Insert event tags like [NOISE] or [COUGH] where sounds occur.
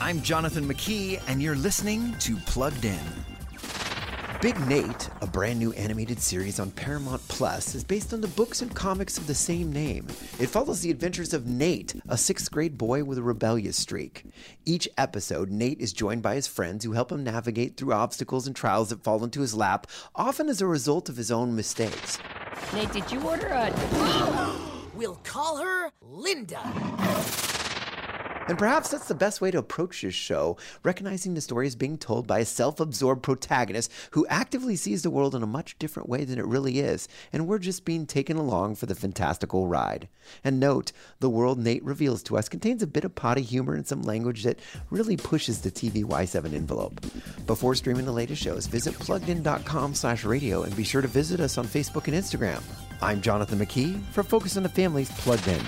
I'm Jonathan McKee, and you're listening to Plugged In. Big Nate, a brand new animated series on Paramount Plus, is based on the books and comics of the same name. It follows the adventures of Nate, a sixth grade boy with a rebellious streak. Each episode, Nate is joined by his friends who help him navigate through obstacles and trials that fall into his lap, often as a result of his own mistakes. Nate, did you order a. [GASPS] We'll call her Linda. And perhaps that's the best way to approach this show, recognizing the story is being told by a self absorbed protagonist who actively sees the world in a much different way than it really is, and we're just being taken along for the fantastical ride. And note, the world Nate reveals to us contains a bit of potty humor and some language that really pushes the TVY7 envelope. Before streaming the latest shows, visit pluggedin.com slash radio and be sure to visit us on Facebook and Instagram. I'm Jonathan McKee for Focus on the Family's Plugged In.